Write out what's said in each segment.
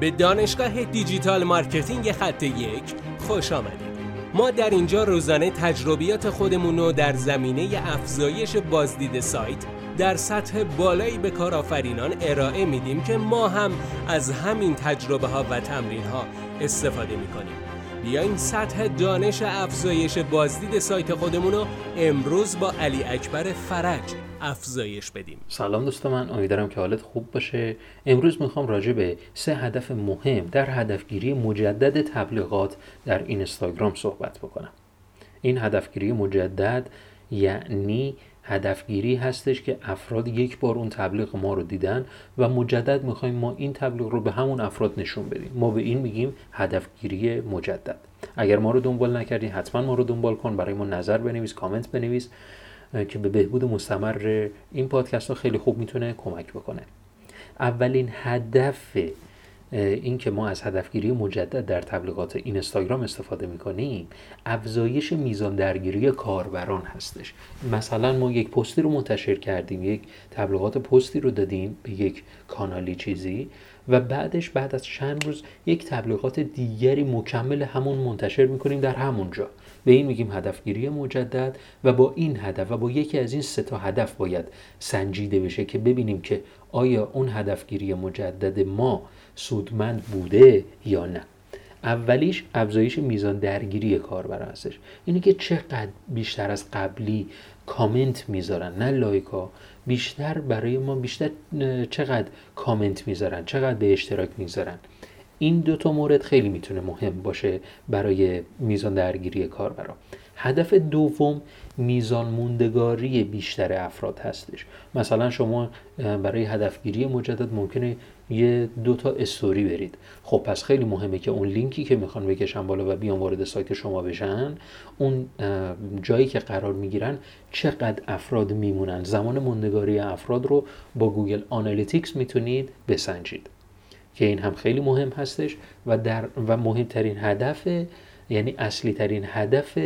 به دانشگاه digital marketing خط یک خوش آمدید. ما در اینجا روزانه تجربیات خودمون رو در زمینه افزایش بازدید سایت در سطح بالایی به کارآفرینان ارائه میدیم که ما هم از همین تجربه ها و تمرین ها استفاده می‌کنیم. بیاین سطح دانش افزایش بازدید سایت خودمون رو امروز با علی اکبر فرج افزایش بدیم. سلام دوست من امیدوارم که حالت خوب باشه. امروز می‌خوام راجع به سه هدف مهم در هدفگیری مجدد تبلیغات در اینستاگرام صحبت بکنم. این هدفگیری مجدد یعنی هدفگیری هستش که افراد یک بار اون تبلیغ ما رو دیدن و مجدد می‌خوایم ما این تبلیغ رو به همون افراد نشون بدیم. ما به این میگیم هدفگیری مجدد. اگر ما رو دنبال نکردی حتما ما رو دنبال کن برای ما نظر بنویس کامنت بنویس که به بهبود مستمر این پادکست ها خیلی خوب می‌تونه کمک بکنه. اولین هدف این که ما از هدفگیری مجدد در تبلیغات اینستاگرام استفاده می‌کنیم افزایش میزان درگیری کاربران هستش. مثلا ما یک پستی رو منتشر کردیم یک تبلیغات پستی رو دادیم به یک کانالی چیزی و بعدش بعد از چند روز یک تبلیغات دیگری مکمل همون منتشر می‌کنیم در همون جا. به این میگیم هدفگیری مجدد و با این هدف و با یکی از این سه تا هدف باید سنجیده بشه که ببینیم که آیا اون هدفگیری مجدد ما سودمند بوده یا نه. اولیش افزایش میزان درگیری کاربر هستش. اینه که چقدر بیشتر از قبلی کامنت می‌ذارن نه لایک ها. بیشتر برای ما بیشتر چقدر کامنت می‌ذارن چقدر به اشتراک می‌ذارن. این دو تا مورد خیلی می‌تونه مهم باشه برای میزان درگیری کاربرا. هدف دوم میزان موندگاری بیشتر افراد هستش. مثلا شما برای هدفگیری مجدد ممکنه یه دو تا استوری برید. خب پس خیلی مهمه که اون لینکی که می‌خوان بکشن بالا و بیان وارد سایت شما بشن اون جایی که قرار می‌گیرن چقدر افراد میمونن. زمان موندگاری افراد رو با Google Analytics می‌تونید بسنجید. که این هم خیلی مهم هستش و در و مهمترین هدف یعنی اصلی ترین هدف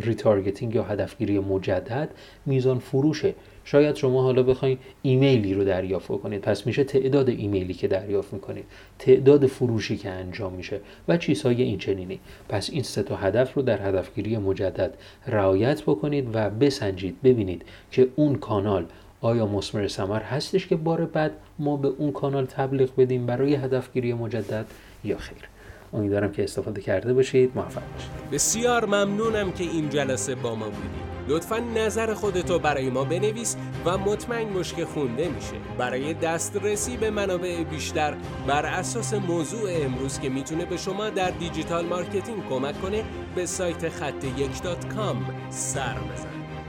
retargeting یا هدفگیری مجدد میزان فروشه. شاید شما حالا بخواید ایمیلی رو دریافت کنید. پس میشه تعداد ایمیلی که دریافت می‌کنید. تعداد فروشی که انجام میشه و چیزهای این چنینی. پس این سه تا هدف رو در هدفگیری مجدد رعایت بکنید و بسنجید. ببینید که اون کانال آیا مسمر سمر هستش که بار بعد ما به اون کانال تبلیغ بدیم برای هدفگیری مجدد یا خیر؟ امیدوارم که استفاده کرده باشید. موفق باشید. بسیار ممنونم که این جلسه با ما بودید. لطفا نظر خودتو برای ما بنویس و مطمئن باش که خونده میشه. برای دسترسی به منابع بیشتر بر اساس موضوع امروز که می‌تونه به شما در digital marketing کمک کنه به سایت خط یک سر بزن